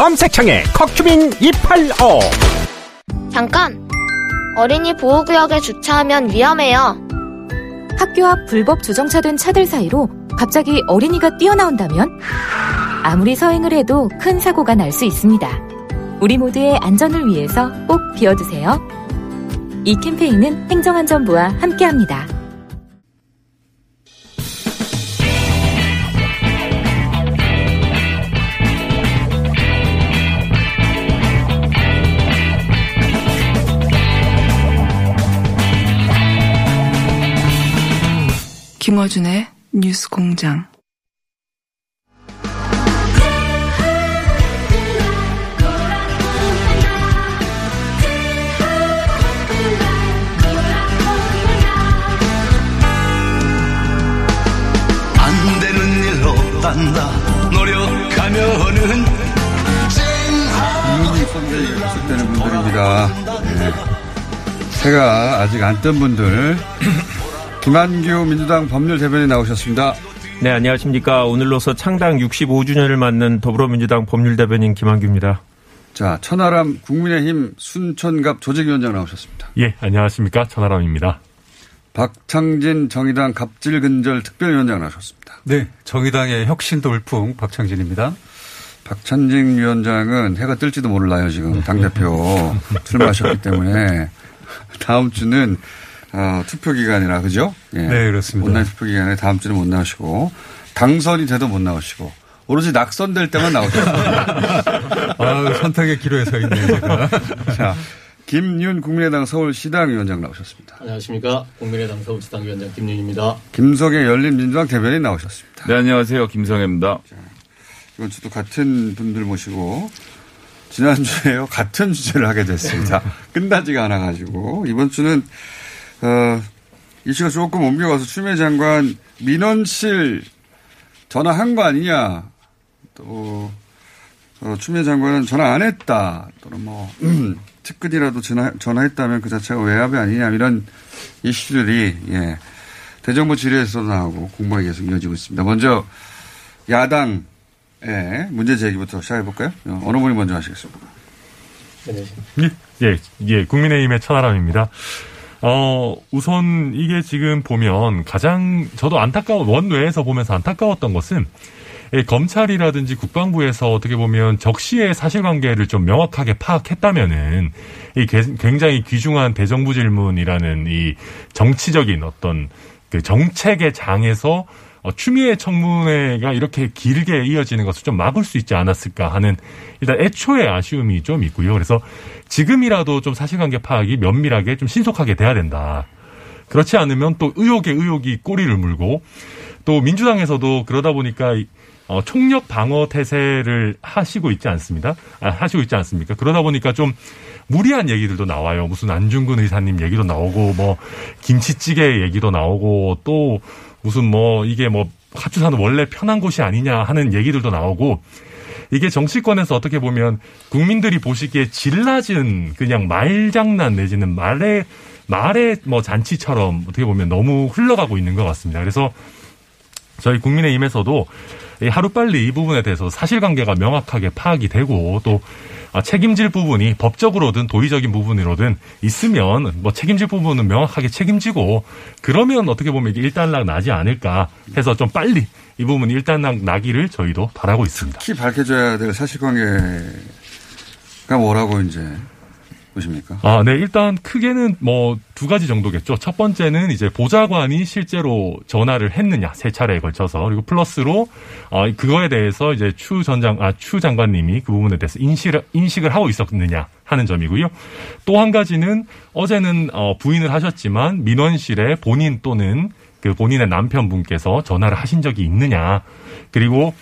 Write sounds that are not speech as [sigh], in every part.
검색창에 커큐민 285 잠깐! 어린이 보호구역에 주차하면 위험해요. 학교 앞 불법 주정차된 차들 사이로 갑자기 어린이가 뛰어나온다면 아무리 서행을 해도 큰 사고가 날 수 있습니다. 우리 모두의 안전을 위해서 꼭 비워두세요. 이 캠페인은 행정안전부와 함께합니다. 김어준의 뉴스 공장. 안 되는 일 없단다 노력하면은 선대에 계속되는 분들입니다. 네. 새가 아직 안 뜬 분들. 김한규 민주당 법률 대변인 나오셨습니다. 네, 안녕하십니까. 오늘로서 창당 65주년을 맞는 더불어민주당 법률 대변인 김한규입니다. 자, 천하람 국민의힘 순천갑 조직위원장 나오셨습니다. 예, 안녕하십니까. 천하람입니다. 박창진 정의당 갑질근절 특별위원장 나오셨습니다. 네, 정의당의 혁신 돌풍 박창진입니다. 박찬진 위원장은 해가 뜰지도 몰라요, 지금. [laughs] 당대표 출마하셨기 때문에. 다음 주는, 어, 투표 기간이라, 그죠? 예. 네, 그렇습니다. 온라인 투표 기간에 다음 주는 못 나오시고, 당선이 돼도 못 나오시고, 오로지 낙선될 때만 나오셨습니다. [laughs] 아, 선택의 기로에 서 있네요, 제가. [laughs] 자, 김윤 국민의당 서울시당위원장 나오셨습니다. 안녕하십니까. 국민의당 서울시당위원장 김윤입니다. 김석의 열린민주당 대변인 나오셨습니다. 네, 안녕하세요. 김성혜입니다. 이번 주도 같은 분들 모시고 지난주에요 같은 주제를 하게 됐습니다. [laughs] 끝나지가 않아가지고 이번 주는 어, 이슈가 조금 옮겨가서 추미애 장관 민원실 전화한 거 아니냐 또 어, 추미애 장관은 전화 안 했다 또는 뭐 [clears throat] 특근이라도 전화, 전화했다면 그 자체가 외압이 아니냐 이런 이슈들이 예, 대정부 질의에서도 나오고 공방이 계속 이어지고 있습니다. 먼저 야당 예, 문제 제기부터 시작해볼까요? 어느 분이 먼저 하시겠습니까? 예, 예, 예, 국민의힘의 천하람입니다. 어, 우선 이게 지금 보면 가장 저도 안타까운, 원외에서 보면서 안타까웠던 것은 예, 검찰이라든지 국방부에서 어떻게 보면 적시의 사실관계를 좀 명확하게 파악했다면은 이 굉장히 귀중한 대정부 질문이라는 이 정치적인 어떤 그 정책의 장에서 어, 추미애 청문회가 이렇게 길게 이어지는 것을 좀 막을 수 있지 않았을까 하는 일단 애초의 아쉬움이 좀 있고요. 그래서 지금이라도 좀 사실관계 파악이 면밀하게 좀 신속하게 돼야 된다. 그렇지 않으면 또 의혹에 의혹이 꼬리를 물고 또 민주당에서도 그러다 보니까 어, 총력 방어 태세를 하시고 있지 않습니다. 아, 하시고 있지 않습니까? 그러다 보니까 좀 무리한 얘기들도 나와요. 무슨 안중근 의사님 얘기도 나오고 뭐 김치찌개 얘기도 나오고 또 무슨 뭐 이게 뭐 하추사는 원래 편한 곳이 아니냐 하는 얘기들도 나오고 이게 정치권에서 어떻게 보면 국민들이 보시기에 질 낮은 그냥 말장난 내지는 말의 말의 뭐 잔치처럼 어떻게 보면 너무 흘러가고 있는 것 같습니다. 그래서 저희 국민의힘에서도 하루빨리 이 부분에 대해서 사실관계가 명확하게 파악이 되고 또 책임질 부분이 법적으로든 도의적인 부분으로든 있으면 뭐 책임질 부분은 명확하게 책임지고 그러면 어떻게 보면 이게 일단락 나지 않을까 해서 좀 빨리 이 부분 일단락 나기를 저희도 바라고 있습니다. 특히 밝혀져야 될 사실관계가 뭐라고 이제 보십니까? 아, 네. 일단 크게는 뭐 두 가지 정도겠죠. 첫 번째는 이제 보좌관이 실제로 전화를 했느냐 세 차례에 걸쳐서 그리고 플러스로 어 그거에 대해서 이제 추 전장 아 추 장관님이 그 부분에 대해서 인식을 인식을 하고 있었느냐 하는 점이고요. 또 한 가지는 어제는 어 부인을 하셨지만 민원실에 본인 또는 그 본인의 남편분께서 전화를 하신 적이 있느냐 그리고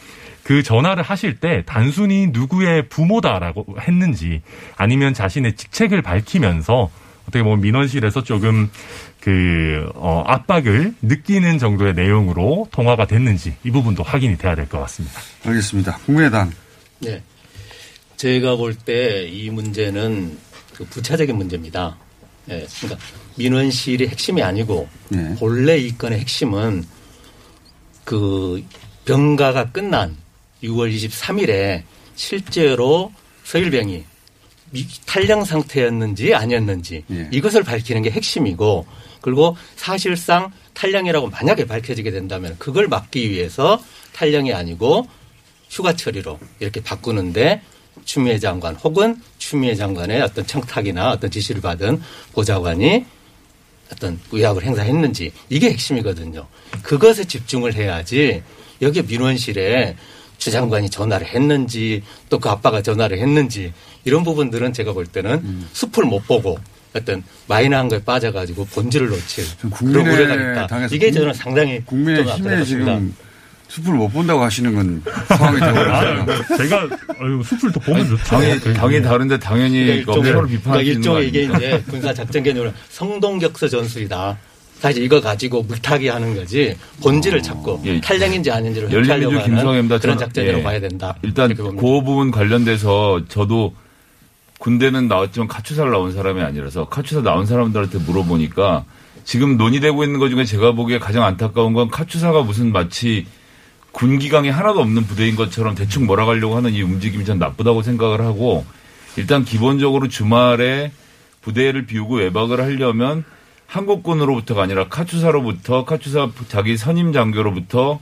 그 전화를 하실 때 단순히 누구의 부모다라고 했는지 아니면 자신의 직책을 밝히면서 어떻게 보면 민원실에서 조금 그 어, 압박을 느끼는 정도의 내용으로 통화가 됐는지 이 부분도 확인이 돼야 될 것 같습니다. 알겠습니다. 국민의당. 네. 제가 볼 때 이 문제는 그 부차적인 문제입니다. 예, 그러니까 민원실이 핵심이 아니고 네. 본래 이 건의 핵심은 그 병가가 끝난 6월 23일에 실제로 서일병이 미- 탈령 상태였는지 아니었는지 예. 이것을 밝히는 게 핵심이고 그리고 사실상 탈령이라고 만약에 밝혀지게 된다면 그걸 막기 위해서 탈령이 아니고 휴가 처리로 이렇게 바꾸는데 추미애 장관 혹은 추미애 장관의 어떤 청탁이나 어떤 지시를 받은 보좌관이 어떤 의학을 행사했는지 이게 핵심이거든요. 그것에 집중을 해야지 여기 민원실에 추 장관이 전화를 했는지 또 그 아빠가 전화를 했는지 이런 부분들은 제가 볼 때는 음. 숲을 못 보고 어떤 마이너한 거에 빠져가지고 본질을 놓칠 그런 우려가 있다. 이게 국- 저는 상당히 국민의 좀 힘에. 지금 숲을 못 본다고 하시는 건 상황이 되어버렸어요. 제가 숲을 또 보면 좋죠. 당연히, 당연히 다른데 당연히 그러니까 일종의, 거 일종의 이게? 이제 군사 작전 개념으로 성동격서 전술이다. 사실 이거 가지고 물타기 하는 거지 본질을 찾고 탈령인지 아닌지를 예. 열린민주 획하려고 하는 김성애입니다. 그런 작전이라고 예. 봐야 된다. 일단 그 부분 관련돼서 저도 군대는 나왔지만 카투사를 나온 사람이 아니라서 카투사 나온 사람들한테 물어보니까 지금 논의되고 있는 것 중에 제가 보기에 가장 안타까운 건 카투사가 무슨 마치 군기강이 하나도 없는 부대인 것처럼 대충 몰아가려고 하는 이 움직임이 전 나쁘다고 생각을 하고 일단 기본적으로 주말에 부대를 비우고 외박을 하려면 한국군으로부터가 아니라 카투사로부터 카투사 자기 선임 장교로부터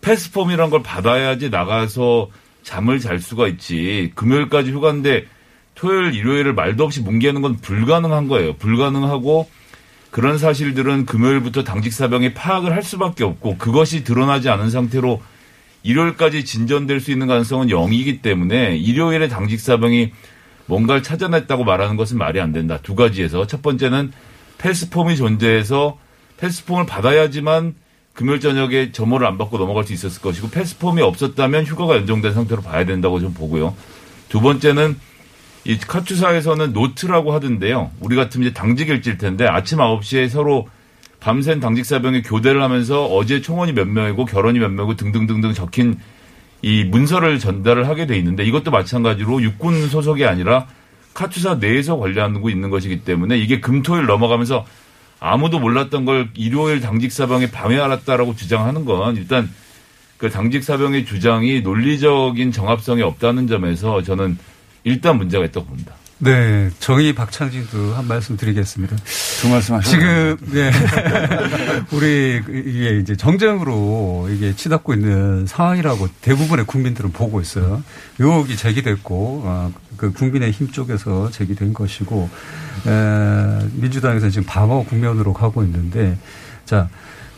패스폼이란 걸 받아야지 나가서 잠을 잘 수가 있지. 금요일까지 휴가인데 토요일, 일요일을 말도 없이 뭉개는 건 불가능한 거예요. 불가능하고 그런 사실들은 금요일부터 당직 사병이 파악을 할 수밖에 없고 그것이 드러나지 않은 상태로 일요일까지 진전될 수 있는 가능성은 0이기 때문에 일요일에 당직 사병이 뭔가를 찾아냈다고 말하는 것은 말이 안 된다. 두 가지에서 첫 번째는 패스폼이 존재해서 패스폼을 받아야지만 금요일 저녁에 점호를 안 받고 넘어갈 수 있었을 것이고 패스폼이 없었다면 휴가가 연장된 상태로 봐야 된다고 좀 보고요. 두 번째는 이 카투사에서는 노트라고 하던데요. 우리 같으면 이제 당직일지일 텐데 아침 9시에 서로 밤샘 당직사병이 교대를 하면서 어제 총원이 몇 명이고 결원이 몇 명이고 등등등등 적힌 이 문서를 전달을 하게 돼 있는데 이것도 마찬가지로 육군 소속이 아니라 카투사 내에서 관리하고 있는 것이기 때문에 이게 금토일 넘어가면서 아무도 몰랐던 걸 일요일 당직 사병이 밤에 알았다라고 주장하는 건 일단 그 당직 사병의 주장이 논리적인 정합성이 없다는 점에서 저는 일단 문제가 있다고 봅니다. 네, 정의 박창진도 한 말씀 드리겠습니다. 그 말씀 하시죠. 지금, 네. [laughs] 우리, 이게 이제 정쟁으로 이게 치닫고 있는 상황이라고 대부분의 국민들은 보고 있어요. 의혹이 제기됐고, 어, 그 국민의 힘 쪽에서 제기된 것이고, 에, 민주당에서 지금 방어 국면으로 가고 있는데, 자,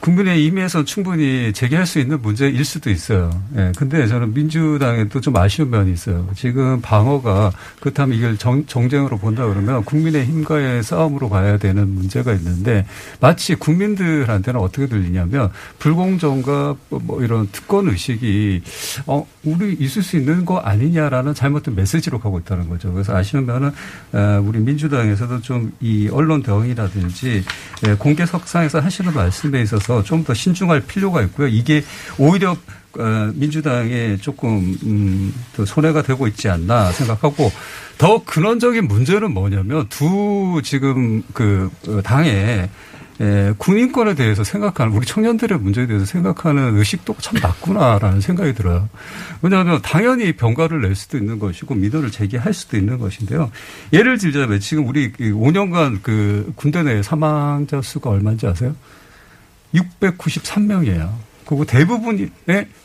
국민의 임에서 충분히 제기할 수 있는 문제일 수도 있어요. 예. 근데 저는 민주당에도 좀 아쉬운 면이 있어요. 지금 방어가 그렇다면 이걸 정, 정쟁으로 본다 그러면 국민의 힘과의 싸움으로 가야 되는 문제가 있는데 마치 국민들한테는 어떻게 들리냐면 불공정과 뭐 이런 특권 의식이 어, 우리 있을 수 있는 거 아니냐라는 잘못된 메시지로 가고 있다는 거죠. 그래서 아쉬운 면은 어, 우리 민주당에서도 좀 이 언론 대응이라든지 예, 공개 석상에서 하시는 말씀에 있어서 좀 더 신중할 필요가 있고요. 이게 오히려 어, 민주당에 조금 음, 더 손해가 되고 있지 않나 생각하고 더 근원적인 문제는 뭐냐면 두 지금 그 어, 예, 군인권에 대해서 생각하는 우리 청년들의 문제에 대해서 생각하는 의식도 참 낮구나라는 생각이 들어요. 왜냐하면 당연히 병가를 낼 수도 있는 것이고 민원을 제기할 수도 있는 것인데요. 예를 들자면 지금 우리 5년간 그 군대 내 사망자 수가 얼마인지 아세요? 693명이에요. 그리고 대부분의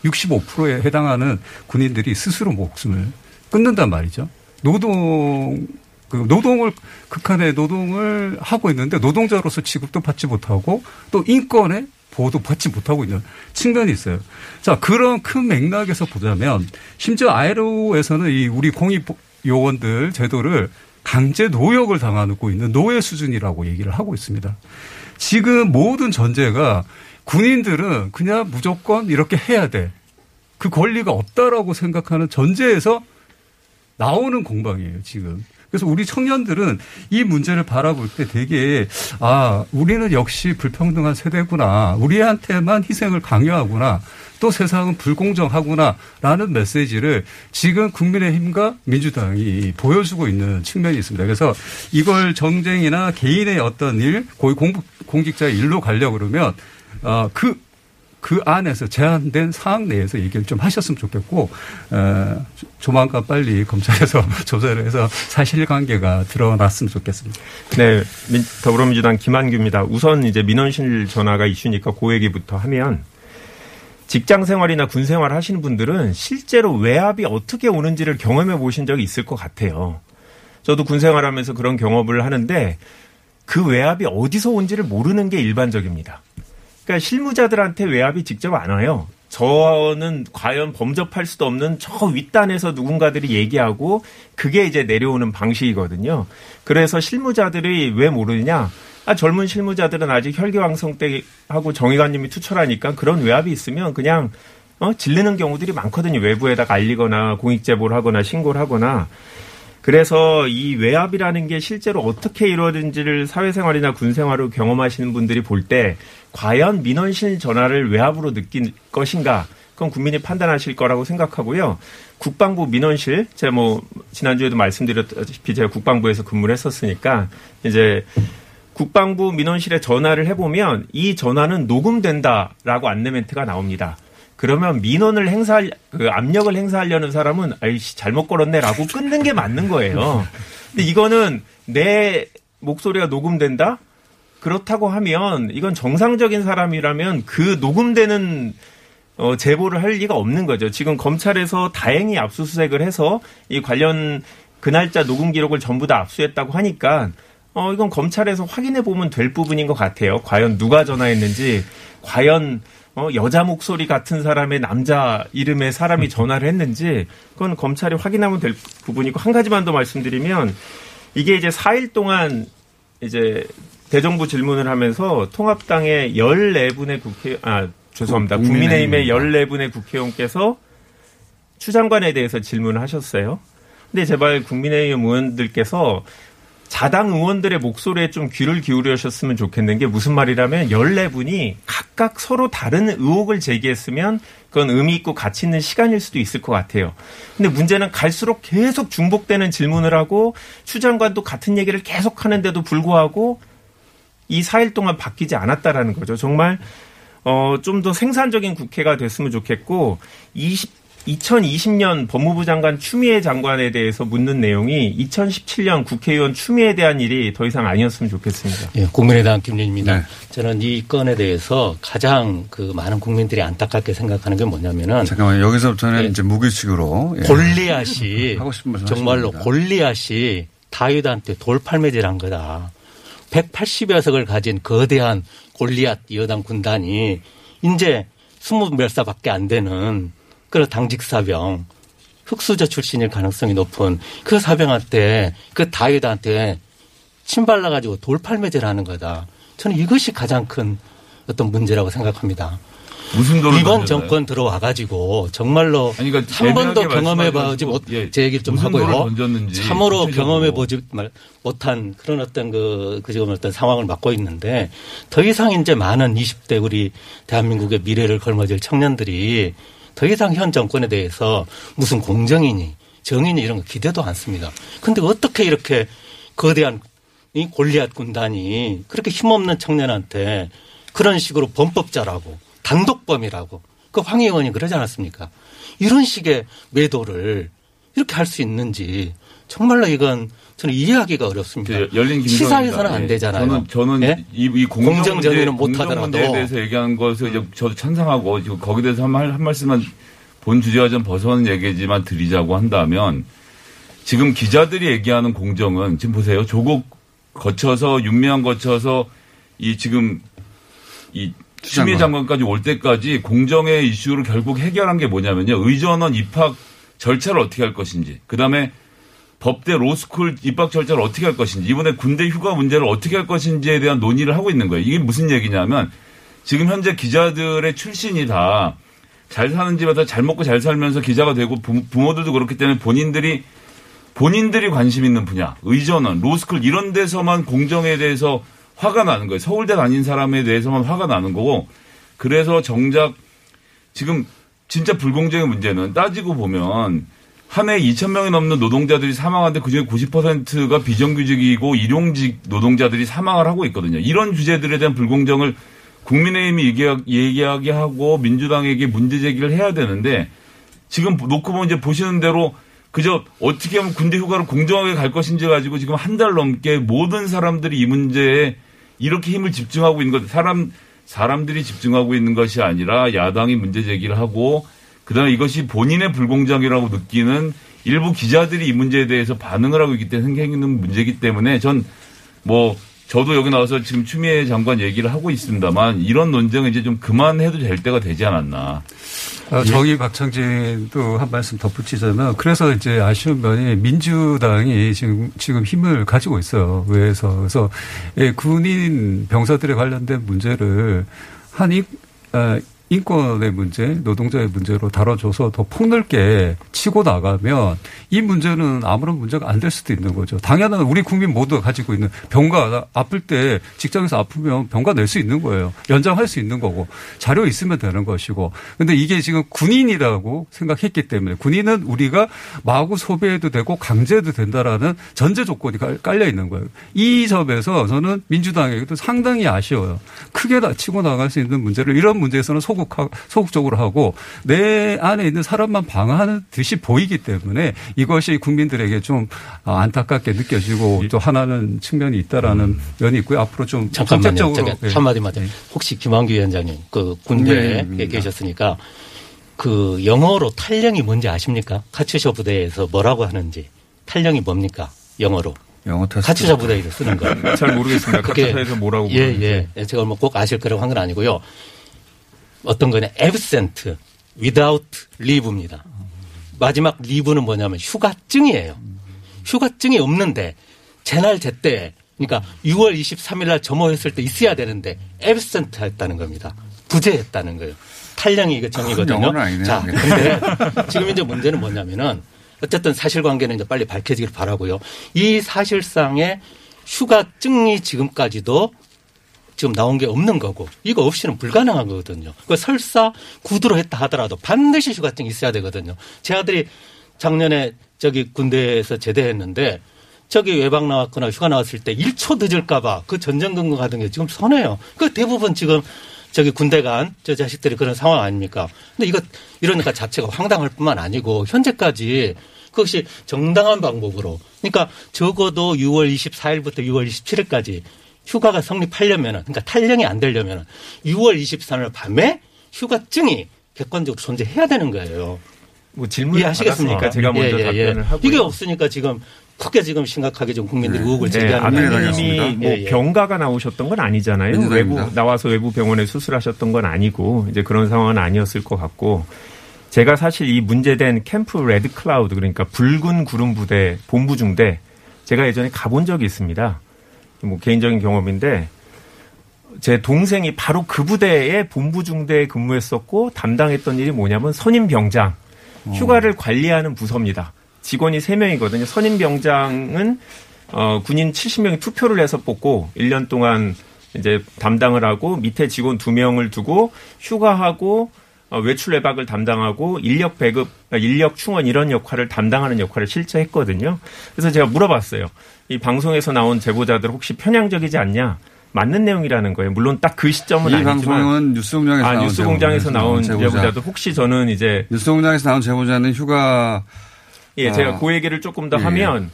65%에 해당하는 군인들이 스스로 목숨을 끊는단 말이죠. 노동 그 노동을 극한의 노동을 하고 있는데 노동자로서 취급도 받지 못하고 또 인권에 보호도 받지 못하고 있는 측면이 있어요. 자 그런 큰 맥락에서 보자면 심지어 아이로에서는 이 우리 공익 요원들 제도를 강제 노역을 당하고 있는 노예 수준이라고 얘기를 하고 있습니다. 지금 모든 전제가 군인들은 그냥 무조건 이렇게 해야 돼. 그 권리가 없다라고 생각하는 전제에서 나오는 공방이에요, 지금. 그래서 우리 청년들은 이 문제를 바라볼 때 되게 아 우리는 역시 불평등한 세대구나. 우리한테만 희생을 강요하구나. 또 세상은 불공정하구나라는 메시지를 지금 국민의힘과 민주당이 보여주고 있는 측면이 있습니다. 그래서 이걸 정쟁이나 개인의 어떤 일, 고위 공직자의 일로 가려고 그러면 어 그 그 안에서 제한된 사항 내에서 얘기를 좀 하셨으면 좋겠고 어, 조만간 빨리 검찰에서 [laughs] 조사를 해서 사실관계가 드러났으면 좋겠습니다. 네, 더불어민주당 김한규입니다. 우선 이제 민원실 전화가 이슈니까 그 얘기부터 하면 직장 생활이나 군 생활 하시는 분들은 실제로 외압이 어떻게 오는지를 경험해 보신 적이 있을 것 같아요. 저도 군 생활하면서 그런 경험을 하는데 그 외압이 어디서 온지를 모르는 게 일반적입니다. 그러니까 실무자들한테 외압이 직접 안 와요. 저는 과연 범접할 수도 없는 저 윗단에서 누군가들이 얘기하고 그게 이제 내려오는 방식이거든요. 그래서 실무자들이 왜 모르느냐? 아, 젊은 실무자들은 아직 혈기왕성 때 하고 정의관님이 투철하니까 그런 외압이 있으면 그냥 어, 질르는 경우들이 많거든요. 외부에다가 알리거나 공익제보를 하거나 신고를 하거나. 그래서 이 외압이라는 게 실제로 어떻게 이루어진지를 사회생활이나 군생활로 경험하시는 분들이 볼 때 과연 민원실 전화를 외압으로 느낀 것인가 그건 국민이 판단하실 거라고 생각하고요. 국방부 민원실 제가 뭐 지난주에도 말씀드렸다시피 제가 국방부에서 근무를 했었으니까 이제 국방부 민원실에 전화를 해보면 이 전화는 녹음된다라고 안내 멘트가 나옵니다. 그러면 민원을 행사 그 압력을 행사하려는 사람은 아이씨 잘못 걸었네라고 끊는 게 맞는 거예요. 근데 이거는 내 목소리가 녹음된다? 그렇다고 하면 이건 정상적인 사람이라면 그 녹음되는 어, 제보를 할 리가 없는 거죠. 지금 검찰에서 다행히 압수수색을 해서 이 관련 그 날짜 녹음 기록을 전부 다 압수했다고 하니까 어, 이건 검찰에서 확인해 보면 될 부분인 것 같아요. 과연 누가 전화했는지, 과연 어, 여자 목소리 같은 사람의 남자 이름의 사람이 전화를 했는지, 그건 검찰이 확인하면 될 부분이고, 한 가지만 더 말씀드리면, 이게 이제 4일 동안 이제 대정부 질문을 하면서 통합당의 14분의 국회, 아, 죄송합니다. 국민의힘의 14분의 국회의원께서 추 장관에 대해서 질문을 하셨어요. 근데 제발 국민의힘 의원들께서 자당 의원들의 목소리에 좀 귀를 기울여셨으면 좋겠는 게 무슨 말이라면 14분이 각각 서로 다른 의혹을 제기했으면 그건 의미 있고 가치 있는 시간일 수도 있을 것 같아요. 근데 문제는 갈수록 계속 중복되는 질문을 하고 추 장관도 같은 얘기를 계속 하는데도 불구하고 이 4일 동안 바뀌지 않았다라는 거죠. 정말 어, 좀 더 생산적인 국회가 됐으면 좋겠고 20 2020년 법무부 장관 추미애 장관에 대해서 묻는 내용이 2017년 국회의원 추미애에 대한 일이 더 이상 아니었으면 좋겠습니다. 예, 국민의당 김진입니다. 네. 저는 이 건에 대해서 가장 그 많은 국민들이 안타깝게 생각하는 게 뭐냐면은 잠깐만 여기서부터는 예, 이제 무기식으로 예. 골리앗이 [laughs] 하고 싶은 말씀 정말로 하십니다. 골리앗이 다윗한테 돌팔매질한 거다. 180여 석을 가진 거대한 골리앗 여당 군단이 이제 스무 몇 사밖에 안 되는 그런 당직 사병 흑수저 출신일 가능성이 높은 그 사병한테 그 다윗한테 침발라 가지고 돌팔매질 하는 거다. 저는 이것이 가장 큰 어떤 문제라고 생각합니다. 무슨 이번 정권 들어와 가지고 정말로 아니, 그러니까 한 번도 경험해 보지 못, 예, 제 얘기를 좀 하고요. 참으로 경험해 보지 못한 그런 어떤 그, 그 지금 어떤 상황을 맞고 있는데 더 이상 이제 많은 20대 우리 대한민국의 미래를 걸머질 청년들이 더 이상 현 정권에 대해서 무슨 공정이니 정의니 이런 거 기대도 않습니다. 근데 어떻게 이렇게 거대한 이 골리앗 군단이 그렇게 힘없는 청년한테 그런 식으로 범법자라고 단독범이라고 그 황 의원이 그러지 않았습니까? 이런 식의 매도를 이렇게 할 수 있는지 정말로 이건 저는 이해하기가 어렵습니다. 그 열린 시사에서는 안 예. 되잖아요. 저는 저는 예? 이, 이 공정 정의는 못 하더라도 문제에 대해서 얘기하는 것을 음. 저도 찬성하고 지금 거기에 대해서 한, 말, 한 말씀만 본 주제와 좀 벗어나는 얘기지만 드리자고 한다면 지금 기자들이 얘기하는 공정은 지금 보세요. 조국 거쳐서 윤미향 거쳐서 이 지금 이 추미애 장관까지 올 때까지 공정의 이슈를 결국 해결한 게 뭐냐면요. 의전원 입학 절차를 어떻게 할 것인지, 그 다음에 법대 로스쿨 입학 절차를 어떻게 할 것인지, 이번에 군대 휴가 문제를 어떻게 할 것인지에 대한 논의를 하고 있는 거예요. 이게 무슨 얘기냐면 지금 현재 기자들의 출신이 다 잘 사는 집에서 잘 먹고 잘 살면서 기자가 되고 부, 부모들도 그렇기 때문에 본인들이 본인들이 관심 있는 분야, 의전원, 로스쿨 이런 데서만 공정에 대해서 화가 나는 거예요. 서울대 다닌 사람에 대해서만 화가 나는 거고 그래서 정작 지금 진짜 불공정의 문제는 따지고 보면 한 해 2천 명이 넘는 노동자들이 사망하는데 그중에 90%가 비정규직이고 일용직 노동자들이 사망을 하고 있거든요. 이런 주제들에 대한 불공정을 국민의힘이 얘기하- 얘기하게 하고 민주당에게 문제 제기를 해야 되는데 지금 놓고 보면 이제 보시는 대로 그저 어떻게 하면 군대 휴가를 공정하게 갈 것인지 가지고 지금 한 달 넘게 모든 사람들이 이 문제에 이렇게 힘을 집중하고 있는 것 사람 사람들이 집중하고 있는 것이 아니라 야당이 문제 제기를 하고 그다음에 이것이 본인의 불공정이라고 느끼는 일부 기자들이 이 문제에 대해서 반응을 하고 있기 때문에 생기는 문제이기 때문에 전 뭐 저도 여기 나와서 지금 추미애 장관 얘기를 하고 있습니다만 이런 논쟁은 이제 좀 그만해도 될 때가 되지 않았나. 아, 정의 박창진도 한 말씀 덧붙이자면 그래서 이제 아쉬운 면이 민주당이 지금 지금 힘을 가지고 있어요. 의회에서 그래서 예, 군인 병사들에 관련된 문제를 한 인, 아, 인권의 문제, 노동자의 문제로 다뤄줘서 더 폭넓게 치고 나가면 이 문제는 아무런 문제가 안 될 수도 있는 거죠. 당연한 우리 국민 모두가 가지고 있는 병가 아플 때 직장에서 아프면 병가 낼 수 있는 거예요. 연장할 수 있는 거고 자료 있으면 되는 것이고. 근데 이게 지금 군인이라고 생각했기 때문에 군인은 우리가 마구 소비해도 되고 강제해도 된다라는 전제 조건이 깔- 깔려 있는 거예요. 이 점에서 저는 민주당에게도 상당히 아쉬워요. 크게 다 치고 나갈 수 있는 문제를 이런 문제에서는 소극 소극적으로 하고 내 안에 있는 사람만 방어하는 듯이 보이기 때문에 이것이 국민들에게 좀 안타깝게 느껴지고 또 하나는 측면이 있다라는 면이 있고요. 앞으로 좀 잠깐만요. 저기 한마디만 더. 혹시 김한규 위원장님 그 군대에 네, 계셨으니까 그 영어로 탈령이 뭔지 아십니까? 카츄샤 부대에서 뭐라고 하는지 탈령이 뭡니까? 영어로. 영어 테스트. 카츄샤 부대에서 쓰는 거. [laughs] 잘 모르겠습니다. 그게 카츄샤에서 뭐라고 예, 부르는지. 예. 제가 뭐 꼭 아실 거라고 한 건 아니고요. 어떤 거냐 absent, without leave입니다. 마지막 leave는 뭐냐면 휴가증이에요. 휴가증이 없는데 제날 제때 그러니까 6월 23일 날 점호했을 때 있어야 되는데 absent 했다는 겁니다. 부재했다는 거예요. 탈령이 이거 아니네요. 자, 근데 지금 이제 문제는 뭐냐면은 어쨌든 사실관계는 이제 빨리 밝혀지길 바라고요. 이 사실상의 휴가증이 지금까지도 지금 나온 게 없는 거고 이거 없이는 불가능한 거거든요. 그 설사 구두로 했다 하더라도 반드시 휴가증이 있어야 되거든요. 제 아들이 작년에 저기 군대에서 제대했는데 저기 외박 나왔거나 휴가 나왔을 때 1초 늦을까봐 그 전전긍긍 하던 게 지금 손해요. 그 대부분 지금 저기 군대 간 저 자식들이 그런 상황 아닙니까? 근데 이거 이러니까 자체가 황당할 뿐만 아니고 현재까지 그것이 정당한 방법으로 그러니까 적어도 6월 24일부터 6월 27일까지 휴가가 성립하려면은 그러니까 탈령이 안 되려면은 6월 23일 밤에 휴가증이 객관적으로 존재해야 되는 거예요. 뭐 질문을 이해하시겠습니까? 받았으니까 제가 먼저 답변을 하고요. 이게 없으니까 지금 크게 지금 심각하게 좀 국민들이 의혹을 네, 제기하는 아드님이 뭐 예, 예. 병가가 나오셨던 건 아니잖아요. 민주당입니다. 외부 나와서 외부 병원에 수술하셨던 건 아니고 이제 그런 상황은 아니었을 것 같고 제가 사실 이 문제된 캠프 레드 클라우드 그러니까 붉은 구름 부대 본부 중대 제가 예전에 가본 적이 있습니다. 뭐 개인적인 경험인데 제 동생이 바로 그 부대에 본부 중대에 근무했었고 담당했던 일이 뭐냐면 선임 병장 휴가를 관리하는 부서입니다. 직원이 3명이거든요. 선임 병장은 어, 군인 70명이 투표를 해서 뽑고 1년 동안 이제 담당을 하고 밑에 직원 2명을 두고 휴가하고 어, 외출 외박을 담당하고 인력 배급, 아, 인력 충원 이런 역할을 담당하는 역할을 실제 했거든요. 그래서 제가 물어봤어요. 이 방송에서 나온 제보자들 혹시 편향적이지 않냐? 맞는 내용이라는 거예요. 물론 딱 그 시점은 이 아니지만 방송은 뉴스공장에서 아, 나온 뉴스공장에서 나온 제보자. 제보자도 혹시 저는 이제 뉴스공장에서 나온 제보자는 휴가 예, 아, 제가 그 얘기를 조금 더 예. 하면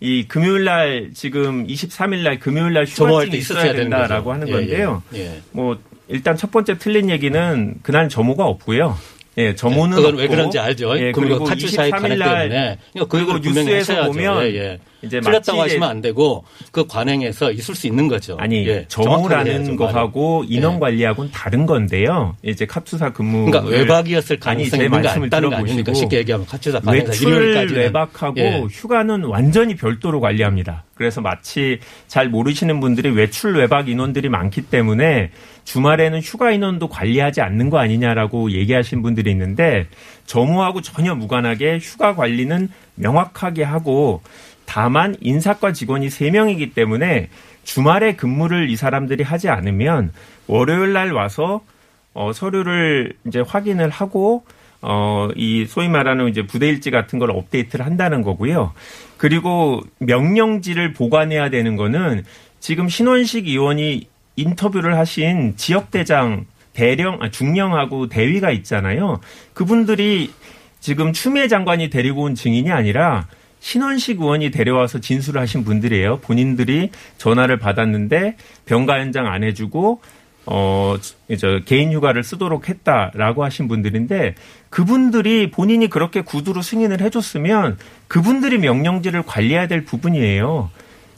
이 금요일 날 지금 23일 날 금요일 날 휴가증이 때 있어야 된다라고. 하는 예, 건데요. 예, 예. 뭐 일단 첫 번째 틀린 얘기는 그날 점호가 없고요. 예, 점호는 그건 왜 없고, 그런지 알죠. 예, 그리고 그리고 카츄샤의 23일 관행 날 그러니까 그 그리고 뉴스에서. 보면 예, 예. 이제 틀렸다고 하시면 안 되고 그 관행에서 있을 수 있는 거죠. 아니 예, 점호라는 거하고 말을. 인원 관리하고는 다른 건데요. 이제 카투사 근무 그러니까 외박이었을 아니 가능성이 제 있는 거 말씀을 있다는 거 아닙니까? 쉽게 얘기하면 관행사 외출 외박하고 예. 휴가는 완전히 별도로 관리합니다. 그래서 마치 잘 모르시는 분들이 외출 외박 인원들이 많기 때문에 주말에는 휴가 인원도 관리하지 않는 거 아니냐라고 얘기하신 분들이 있는데 점호하고 전혀 무관하게 휴가 관리는 명확하게 하고 다만 인사과 직원이 3명이기 때문에 주말에 근무를 이 사람들이 하지 않으면 월요일 날 와서 어, 서류를 이제 확인을 하고 어, 이 소위 말하는 이제 부대 일지 같은 걸 업데이트를 한다는 거고요. 그리고 명령지를 보관해야 되는 거는 지금 신원식 의원이 인터뷰를 하신 지역대장 대령, 아, 중령하고 대위가 있잖아요. 그분들이 지금 추미애 장관이 데리고 온 증인이 아니라 신원식 의원이 데려와서 진술을 하신 분들이에요. 본인들이 전화를 받았는데 병가 연장 안 해주고 어, 저 개인 휴가를 쓰도록 했다라고 하신 분들인데 그분들이 본인이 그렇게 구두로 승인을 해줬으면 그분들이 명령지를 관리해야 될 부분이에요.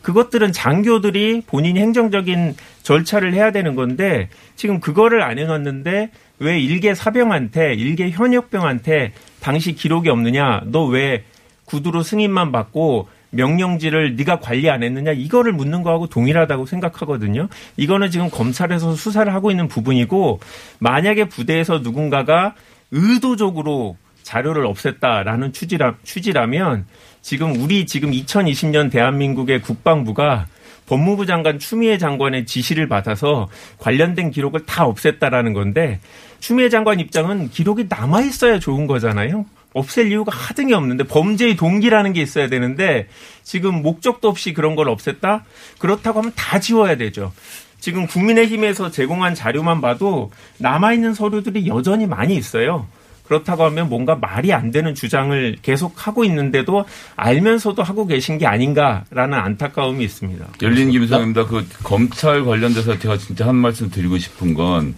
그것들은 장교들이 본인이 행정적인 절차를 해야 되는 건데 지금 그거를 안 해놨는데 왜 일개 사병한테 일개 현역병한테 당시 기록이 없느냐 너 왜 구두로 승인만 받고 명령지를 네가 관리 안 했느냐 이거를 묻는 거하고 동일하다고 생각하거든요. 이거는 지금 검찰에서 수사를 하고 있는 부분이고 만약에 부대에서 누군가가 의도적으로 자료를 없앴다라는 취지라, 취지라면 지금 우리 지금 2020년 대한민국의 국방부가 법무부 장관 추미애 장관의 지시를 받아서 관련된 기록을 다 없앴다라는 건데 추미애 장관 입장은 기록이 남아 있어야 좋은 거잖아요. 없앨 이유가 하등이 없는데 범죄의 동기라는 게 있어야 되는데 지금 목적도 없이 그런 걸 없앴다? 그렇다고 하면 다 지워야 되죠. 지금 국민의힘에서 제공한 자료만 봐도 남아있는 서류들이 여전히 많이 있어요. 그렇다고 하면 뭔가 말이 안 되는 주장을 계속 하고 있는데도 알면서도 하고 계신 게 아닌가라는 안타까움이 있습니다. 열린 김성입니다. 그 검찰 관련돼서 제가 진짜 한 말씀 드리고 싶은 건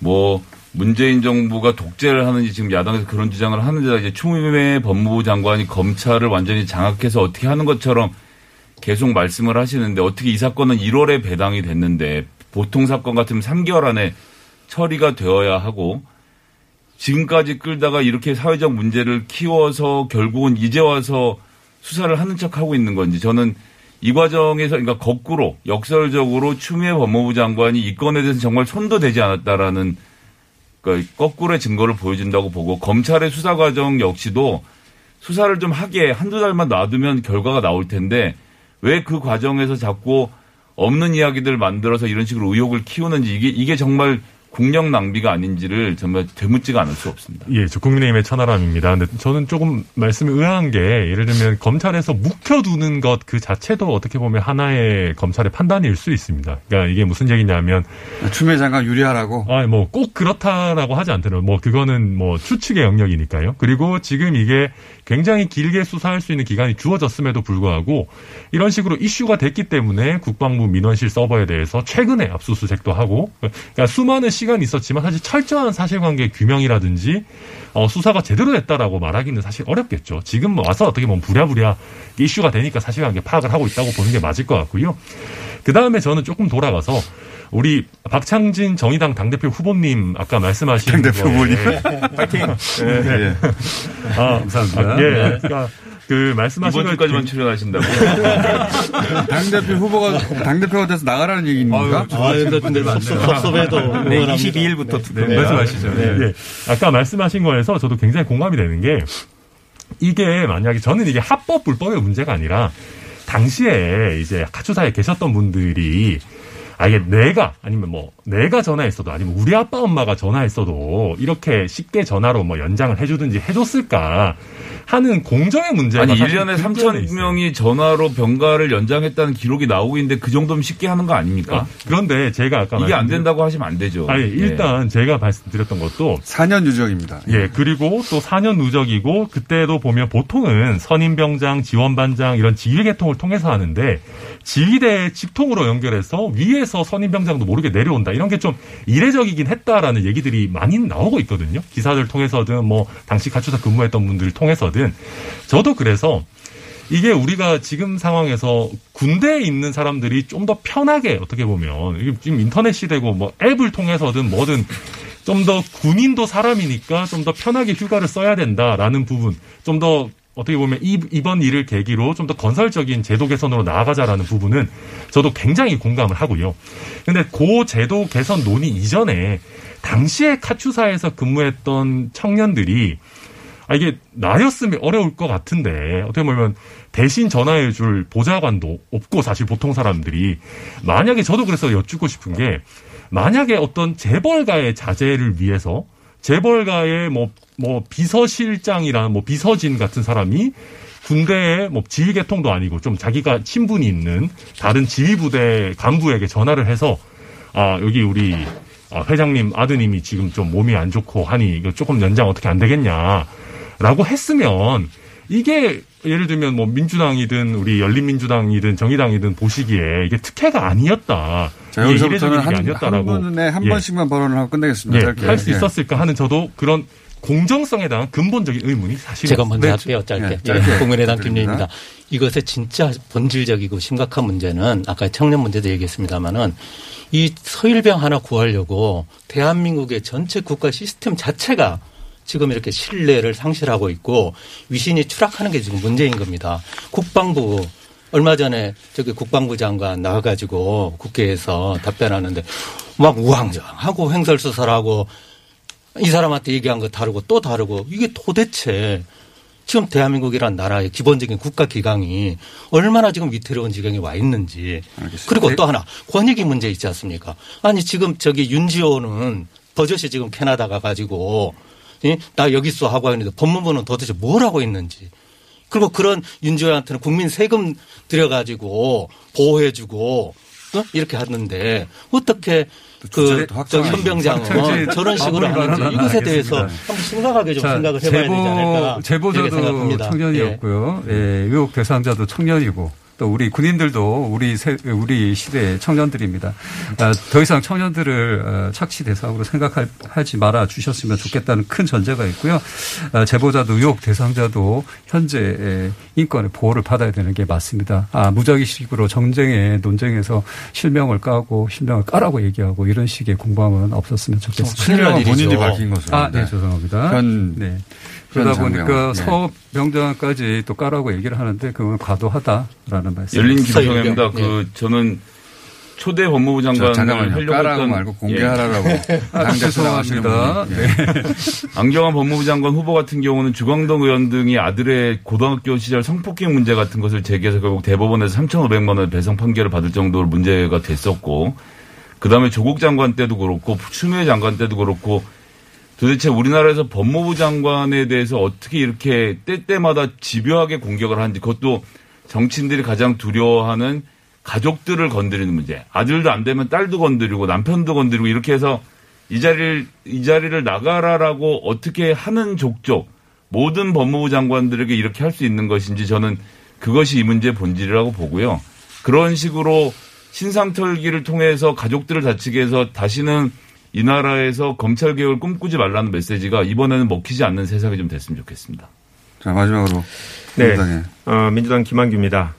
뭐 문재인 정부가 독재를 하는지 지금 야당에서 그런 주장을 하는데 이제 추미애 법무부 장관이 검찰을 완전히 장악해서 어떻게 하는 것처럼 계속 말씀을 하시는데 어떻게 이 사건은 1월에 배당이 됐는데 보통 사건 같으면 3개월 안에 처리가 되어야 하고 지금까지 끌다가 이렇게 사회적 문제를 키워서 결국은 이제 와서 수사를 하는 척 하고 있는 건지 저는 이 과정에서 그러니까 거꾸로 역설적으로 추미애 법무부 장관이 이 건에 대해서 정말 손도 대지 않았다라는 그러니까 거꾸로의 증거를 보여준다고 보고 검찰의 수사 과정 역시도 수사를 좀 하게 한두 달만 놔두면 결과가 나올 텐데 왜 그 과정에서 자꾸 없는 이야기들 만들어서 이런 식으로 의혹을 키우는지 이게 이게 정말 국력 낭비가 아닌지를 정말 되묻지가 않을 수 없습니다. 예, 저 국민의힘의 천하람입니다. 근데 저는 조금 말씀이 의아한 게 예를 들면 검찰에서 묵혀두는 것 그 자체도 어떻게 보면 하나의 검찰의 판단일 수 있습니다. 그러니까 이게 무슨 얘기냐면 추미애 장관 유리하라고. 아, 뭐 꼭 그렇다라고 하지 않더라도 뭐 그거는 뭐 추측의 영역이니까요. 그리고 지금 이게 굉장히 길게 수사할 수 있는 기간이 주어졌음에도 불구하고 이런 식으로 이슈가 됐기 때문에 국방부 민원실 서버에 대해서 최근에 압수수색도 하고 그러니까 수많은 시간이 있었지만 사실 철저한 사실관계 규명이라든지 어, 수사가 제대로 됐다라고 말하기는 사실 어렵겠죠. 지금 뭐 와서 어떻게 보면 부랴부랴 이슈가 되니까 사실관계 파악을 하고 있다고 보는 게 맞을 것 같고요. 그 다음에 저는 조금 돌아가서 우리 박창진 정의당 당대표 후보님 아까 말씀하신 당대표 후보님. 파이팅. 네. 네. 아, 감사합니다. 아, 예. 그러니까 그 말씀하신 이번 주까지만 출연하신다고. [laughs] 당대표 후보가 당대표가 돼서 나가라는 얘기입니까? 아, 근데 섭섭해도 네, 22일부터 투표. 네, 말씀하시죠. 네. 예. 아까 말씀하신 거에서 저도 굉장히 공감이 되는 게 이게 만약에 저는 이게 합법 불법의 문제가 아니라 당시에 이제 가초사에 계셨던 분들이 아, 이게 내가, 아니면 뭐, 내가 전화했어도, 아니면 우리 아빠 엄마가 전화했어도, 이렇게 쉽게 전화로 뭐 연장을 해주든지 해줬을까 하는 공정의 문제가. 아니, 사실 1년에 근본에 3천 있어요. 명이 전화로 병가를 연장했다는 기록이 나오고 있는데 그 정도면 쉽게 하는 거 아닙니까? 아, 그런데 제가 아까 이게 안 된다고 하시면 안 되죠. 아니, 예. 일단 제가 말씀드렸던 것도 4년 유정입니다. 예, 그리고 또 4년 누적이고 그때도 보면 보통은 선임병장, 지원반장 이런 지휘계통을 통해서 하는데 지휘대 직통으로 연결해서 위에서 선임병장도 모르게 내려온다 이런 게 좀 이례적이긴 했다라는 얘기들이 많이 나오고 있거든요. 기사들 통해서든 뭐 당시 가출사 근무했던 분들을 통해서든 저도 그래서 이게 우리가 지금 상황에서 군대에 있는 사람들이 좀 더 편하게 어떻게 보면 지금 인터넷 시대고 뭐 앱을 통해서든 뭐든 좀 더 군인도 사람이니까 좀 더 편하게 휴가를 써야 된다라는 부분 좀 더 어떻게 보면 이, 이번 일을 계기로 좀 더 건설적인 제도 개선으로 나아가자라는 부분은 저도 굉장히 공감을 하고요. 근데 그 제도 개선 논의 이전에 당시에 카추사에서 근무했던 청년들이 아, 이게 나였으면 어려울 것 같은데 어떻게 보면 대신 전화해 줄 보좌관도 없고 사실 보통 사람들이 만약에 저도 그래서 여쭙고 싶은 게 만약에 어떤 재벌가의 자제를 위해서 재벌가의 뭐, 뭐, 비서실장이라는 뭐, 비서진 같은 사람이 군대에 뭐, 지휘 계통도 아니고 좀 자기가 친분이 있는 다른 지휘 부대 간부에게 전화를 해서 아, 여기 우리 아, 회장님 아드님이 지금 좀 몸이 안 좋고 하니 이거 조금 연장 어떻게 안 되겠냐. 라고 했으면 이게 예를 들면 뭐 민주당이든 우리 열린민주당이든 정의당이든 보시기에 이게 특혜가 아니었다. 자, 이게 여기서부터는 이례적인 한, 아니었다라고. 한 분에 한 예. 번씩만 발언을 하고 끝내겠습니다. 짧게. 예, 할수 예. 있었을까 하는 저도 그런 공정성에 대한 근본적인 의문이 사실 제가 먼저 네, 할게요, 짧게. 예, 짧게 예, 국민의당. 김민입니다. 이것의 진짜 본질적이고 심각한 문제는 아까 청년 문제도 얘기했습니다마는 이 서일병 하나 구하려고 대한민국의 전체 국가 시스템 자체가 지금 이렇게 신뢰를 상실하고 있고 위신이 추락하는 게 지금 문제인 겁니다. 국방부 얼마 전에 저기 국방부 장관 나와가지고 국회에서 답변하는데 막 우왕좌왕하고 횡설수설하고 이 사람한테 얘기한 거 다르고 또 다르고 이게 도대체 지금 대한민국이란 나라의 기본적인 국가 기강이 얼마나 지금 위태로운 지경에 와 있는지 그리고 또 하나 권익위 문제 있지 않습니까? 아니 지금 저기 윤지호는 버젓이 지금 캐나다 가가지고 이? 나 여기 있어 하고 있는데 법무부는 도대체 뭘 하고 있는지 그리고 그런 윤지호한테는 국민 세금 들여가지고 보호해주고 어? 이렇게 하는데 어떻게 그 저기. 현병장은 저런 식으로 하는지 이것에 대해서. 한번 심각하게 좀 자, 생각을 해봐야 되지 않을까 제보, 제보자도. 청년이었고요. 예, 의혹 대상자도 청년이고 또 우리 군인들도 우리 세, 우리 시대의 청년들입니다. 아, 더 이상 청년들을 어, 착시 대상으로 생각하지 말아 주셨으면 좋겠다는 큰 전제가 있고요. 아, 제보자도 의혹 대상자도 현재 예, 인권의 보호를 받아야 되는 게 맞습니다. 아, 무작위식으로 정쟁에 논쟁에서 실명을 까고 실명을 까라고 얘기하고 이런 식의 공방은 없었으면 좋겠습니다. 실명은 본인이 밝힌 것으로. 아, 네, 죄송합니다. 현- 네. 현 그러다 장병. 보니까 네. 서병장까지 또 까라고 얘기를 하는데 그건 과도하다라는 말씀. 열린 김성애입니다. 그 저는 초대 법무부 자, 장관을 잠깐만요. 하려고 까라고 말고 공개하라라고. 당장 죄송합니다. 나가시는 분이. [laughs] 안경환 법무부 장관 후보 같은 경우는 주광덕 의원 등이 아들의 고등학교 시절 성폭행 문제 같은 것을 제기해서 결국 대법원에서 3,500만 원 배상 판결을 받을 정도로 문제가 됐었고 그다음에 조국 장관 때도 그렇고 추미애 장관 때도 그렇고 도대체 우리나라에서 법무부 장관에 대해서 어떻게 이렇게 때때마다 집요하게 공격을 하는지 그것도 정치인들이 가장 두려워하는 가족들을 건드리는 문제. 아들도 안 되면 딸도 건드리고 남편도 건드리고 이렇게 해서 이 자리를 이 자리를 나가라라고 어떻게 하는 족족 모든 법무부 장관들에게 이렇게 할 수 있는 것인지 저는 그것이 이 문제의 본질이라고 보고요. 그런 식으로 신상 털기를 통해서 가족들을 다치게 해서 다시는 이 나라에서 검찰 개혁을 꿈꾸지 말라는 메시지가 이번에는 먹히지 않는 세상이 좀 됐으면 좋겠습니다. 자 마지막으로 네. 민주당의 어, 민주당 김한규입니다.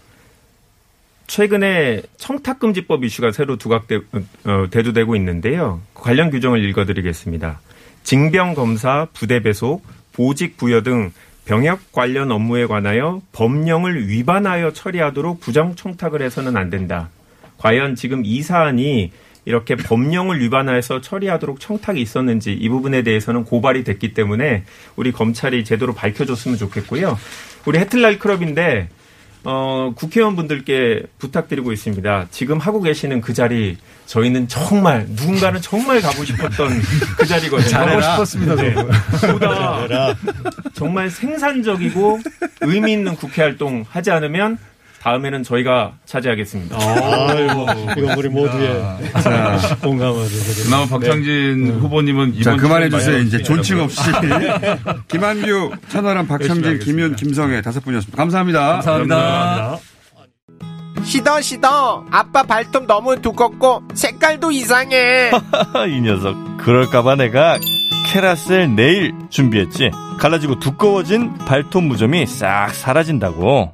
최근에 청탁금지법 이슈가 새로 두각되, 어, 대두되고 있는데요. 관련 규정을 읽어드리겠습니다. 징병 검사, 부대 배속, 보직 부여 등 병역 관련 업무에 관하여 법령을 위반하여 처리하도록 부정 청탁을 해서는 안 된다. 과연 지금 이 사안이 이렇게 법령을 위반해서 처리하도록 청탁이 있었는지 이 부분에 대해서는 고발이 됐기 때문에 우리 검찰이 제대로 밝혀줬으면 좋겠고요. 우리 해틀날 클럽인데 어, 국회의원분들께 부탁드리고 있습니다. 지금 하고 계시는 그 자리 저희는 정말 누군가는 정말 가고 싶었던 그 자리거든요. [laughs] 잘하고 싶었습니다, 네. 보다 정말 생산적이고 의미 있는 국회 활동 하지 않으면 다음에는 저희가 차지하겠습니다. 아이고, 이건 우리 모두의 자. 공감을. 그나마 박창진 후보님은 자 이번 그만해 주에 주세요. 많이 이제 존칭 없이 [laughs] 김한규, 천하람, 박창진, 김윤, 김성애 다섯 분이었습니다. 감사합니다. 감사합니다. 시더 시더 아빠 발톱 너무 두껍고 색깔도 이상해 [laughs] 이 녀석 그럴까봐 내가 캐라셀 네일 준비했지 갈라지고 두꺼워진 발톱 무좀이 싹 사라진다고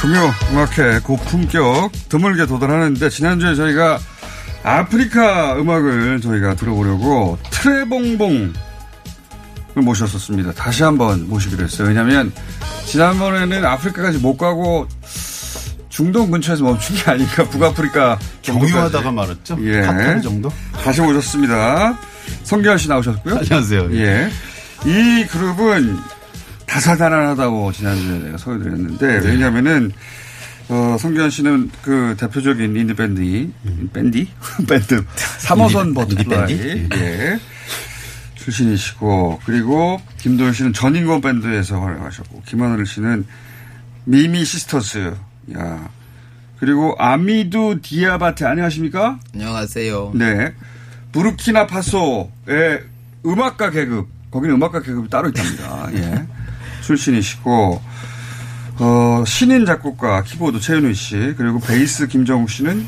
금요 음악회 고품격 드물게 도달하는데 지난주에 저희가 아프리카 음악을 저희가 들어보려고 트레봉봉을 모셨었습니다. 다시 한번 모시기로 했어요. 왜냐하면 지난번에는 아프리카까지 못 가고 중동 근처에서 멈춘 게 아니까 북아프리카 경유하다가 말았죠? 예. 카타르 정도? 다시 모셨습니다. 성규환 씨 나오셨고요. 안녕하세요. 예. 이 그룹은 다사다난하다고 지난주에 내가 소개드렸는데 네. 왜냐면은 어, 성기완 씨는 그 대표적인 인디 [laughs] 밴드, 밴디? 밴드, 3호선 인디- 버터플라이, 밴디? 예. 출신이시고, 그리고 김도연 씨는 전인권 밴드에서 활약하셨고, 김하늘 씨는 미미 시스터스, 야. 그리고 아미두 디아바테, 안녕하십니까? 안녕하세요. 네. 부르키나 파소의 음악가 계급, 거기는 음악가 계급이 따로 있답니다. 예. 출신이시고, 어, 신인 작곡가, 키보드 최윤우 씨, 그리고 베이스 김정욱 씨는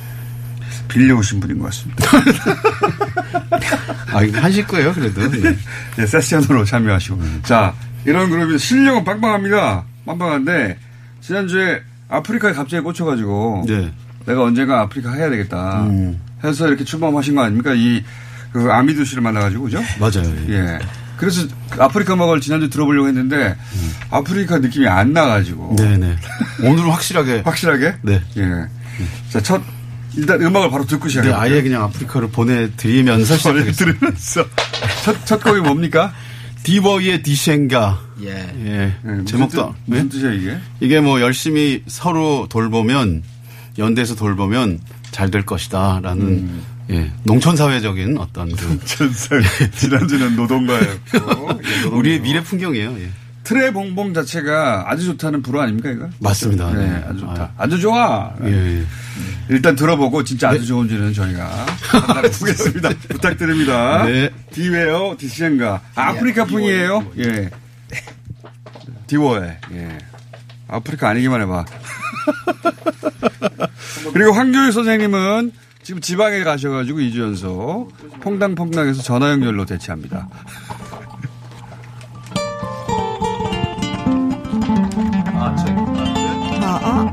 빌려오신 분인 것 같습니다. [laughs] 아, 이거 하실 거예요, 그래도. 네. [laughs] 네, 세션으로 참여하시고. 자, 이런 그룹이 실력은 빵빵합니다. 빵빵한데, 지난주에 아프리카에 갑자기 꽂혀가지고, 내가 언젠가 아프리카 해야 되겠다. 해서 이렇게 출범하신 거 아닙니까? 이, 그, 아미두 씨를 만나가지고, 그죠? 맞아요. 예. 그래서 아프리카 음악을 지난주 들어보려고 했는데, 아프리카 느낌이 안 나가지고. 네네. 오늘은 확실하게. [laughs] 확실하게? 네. 예. 자, 첫, 일단 음악을 바로 듣고 네, 시작해볼게요. 아예 그냥 아프리카를 보내드리면서. 보내드리면서. 첫, 첫 곡이 뭡니까? [laughs] 디버이의 디셴가. 예. 예. 무슨 제목도. 뜻- 무슨 뜻 이야, 이게? 이게 뭐 열심히 서로 돌보면, 연대에서 돌보면 잘 될 것이다. 라는, 음. 예. 농촌사회적인 어떤 그. 농촌사회. [laughs] 지난주는 노동가였고. [laughs] 우리의 미래 풍경이에요. 예. 트레 봉봉 자체가 아주 좋다는 불어 아닙니까, 이거? 맞습니다. 네, 네. 아주 좋다. 아 주 좋아. 예, 예. 일단 들어보고 진짜 아주 좋은지는 저희가 [laughs] 보겠습니다. 부탁드립니다. 네. 디웨어 디시엔가. 아프리카 분이에요. 예. 디워에. 예. 아프리카 아니기만 해봐. 그리고 황교희 선생님은 지금 지방에 가셔가지고 2주 연속 퐁당퐁당에서 전화 연결로 대치합니다. [laughs] 아, 제, 아, 아.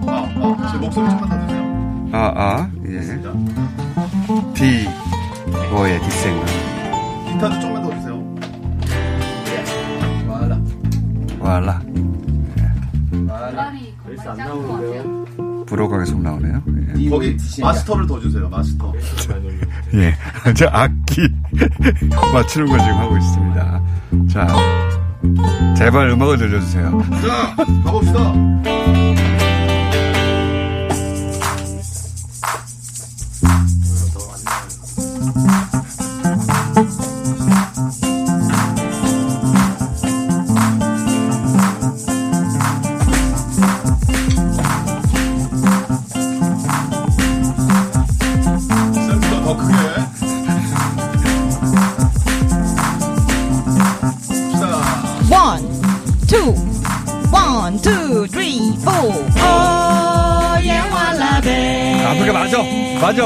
제 목소리 좀만 더 주세요. 아, 아, 예. 디, 워의 디생가. 기타도 좀만 더 주세요. 와라. 글쎄 안 나오는데요. 불어가 계속 나오네요. 예. 거기 마스터를 더 주세요, 마스터. 예. [laughs] 저 악기 [laughs] 맞추는 걸 지금 하고 있습니다. 자, 제발 음악을 들려주세요. 자, 가봅시다.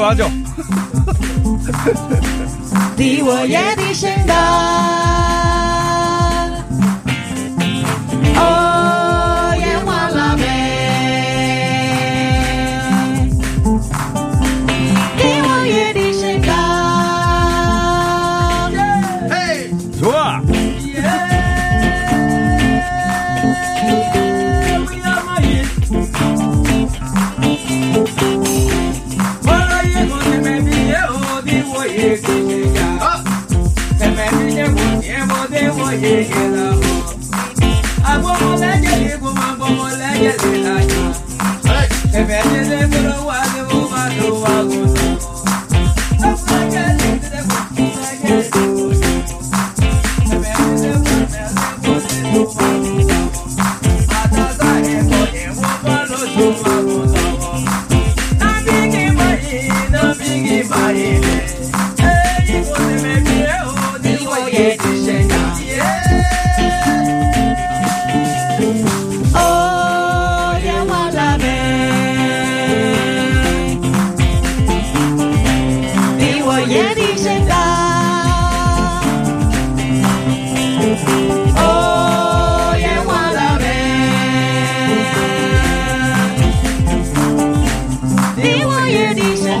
맞아, 맞아. 뒤워의 디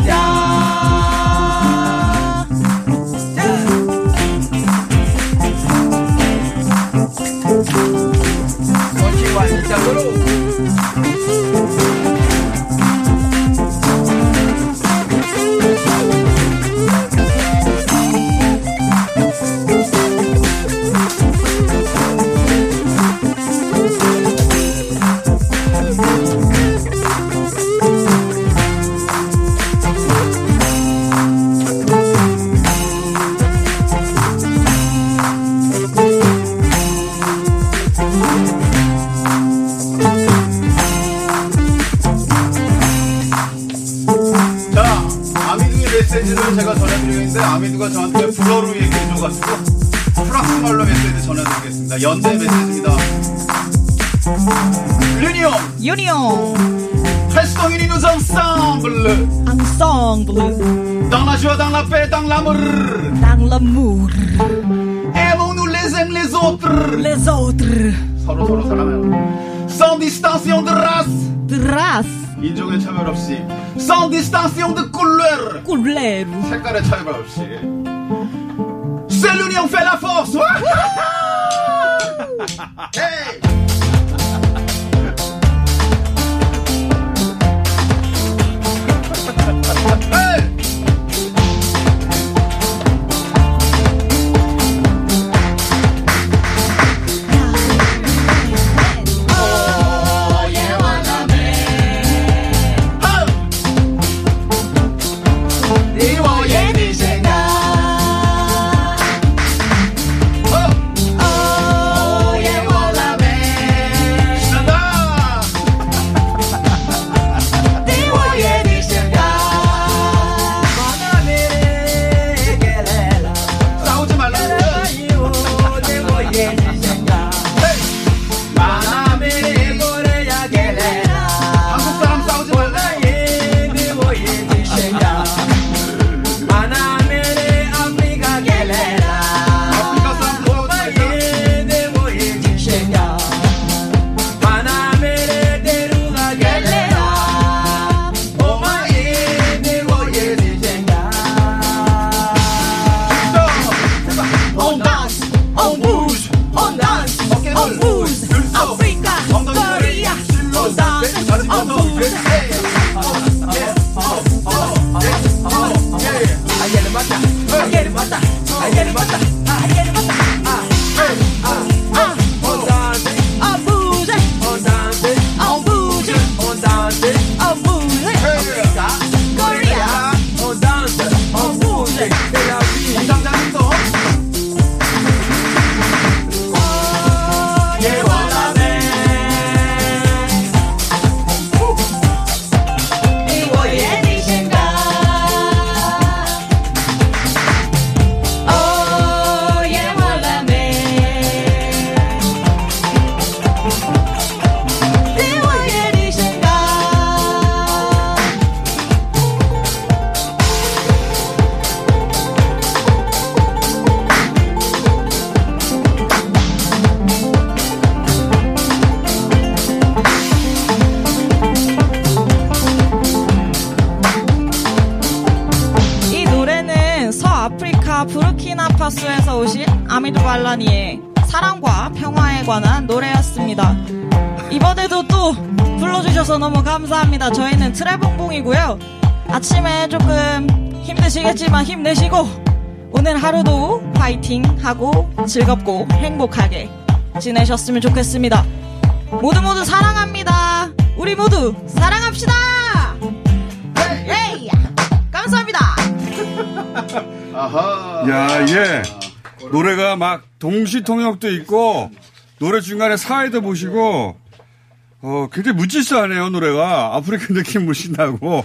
加。sans distinction de couleur. Couleur. 색깔의 차이가 없이 C'est l'union fait la force [laughs] hey! Hey! get Butter. 인도에서 오신 아미도 발라니의 사랑과 평화에 관한 노래였습니다. 이번에도 또 불러주셔서 너무 감사합니다. 저희는 트레봉봉이고요. 아침에 조금 힘드시겠지만 힘내시고 오늘 하루도 파이팅하고 즐겁고 행복하게 지내셨으면 좋겠습니다. 모두 모두 사랑합니다. 우리 모두 사랑합시다. 네. 에이, 감사합니다. [laughs] 아하. 야, 예. 노래가 막 동시 통역도 있고 노래 중간에 사회도 보시고 어, 굉장히 무질서하네요, 노래가. 아프리카 느낌 물씬하고.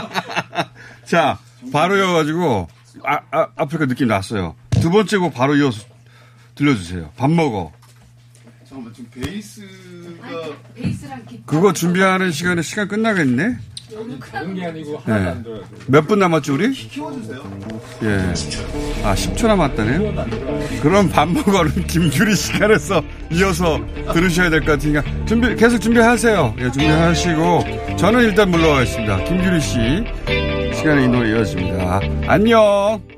[laughs] 자, 바로 이어가지고, 아, 아, 아프리카 느낌 났어요. 두 번째 곡 바로 이어서 들려주세요. 밥 먹어. 잠깐만 좀 베이스가 베이스랑 그거 준비하는 시간에 시간 끝나겠네? 그런 게 아니고 네. 몇분 남았죠, 우리? 키워주세요. 예. 아, 10초 남았다네요? 그럼 밥 먹어는 [laughs] 김규리 시간에서 이어서 들으셔야 될 것 같으니까 준비, 계속 준비하세요. 예, 준비하시고 저는 일단 물러가겠습니다. 김규리 씨 시간에 이 노래 이어집니다. 안녕!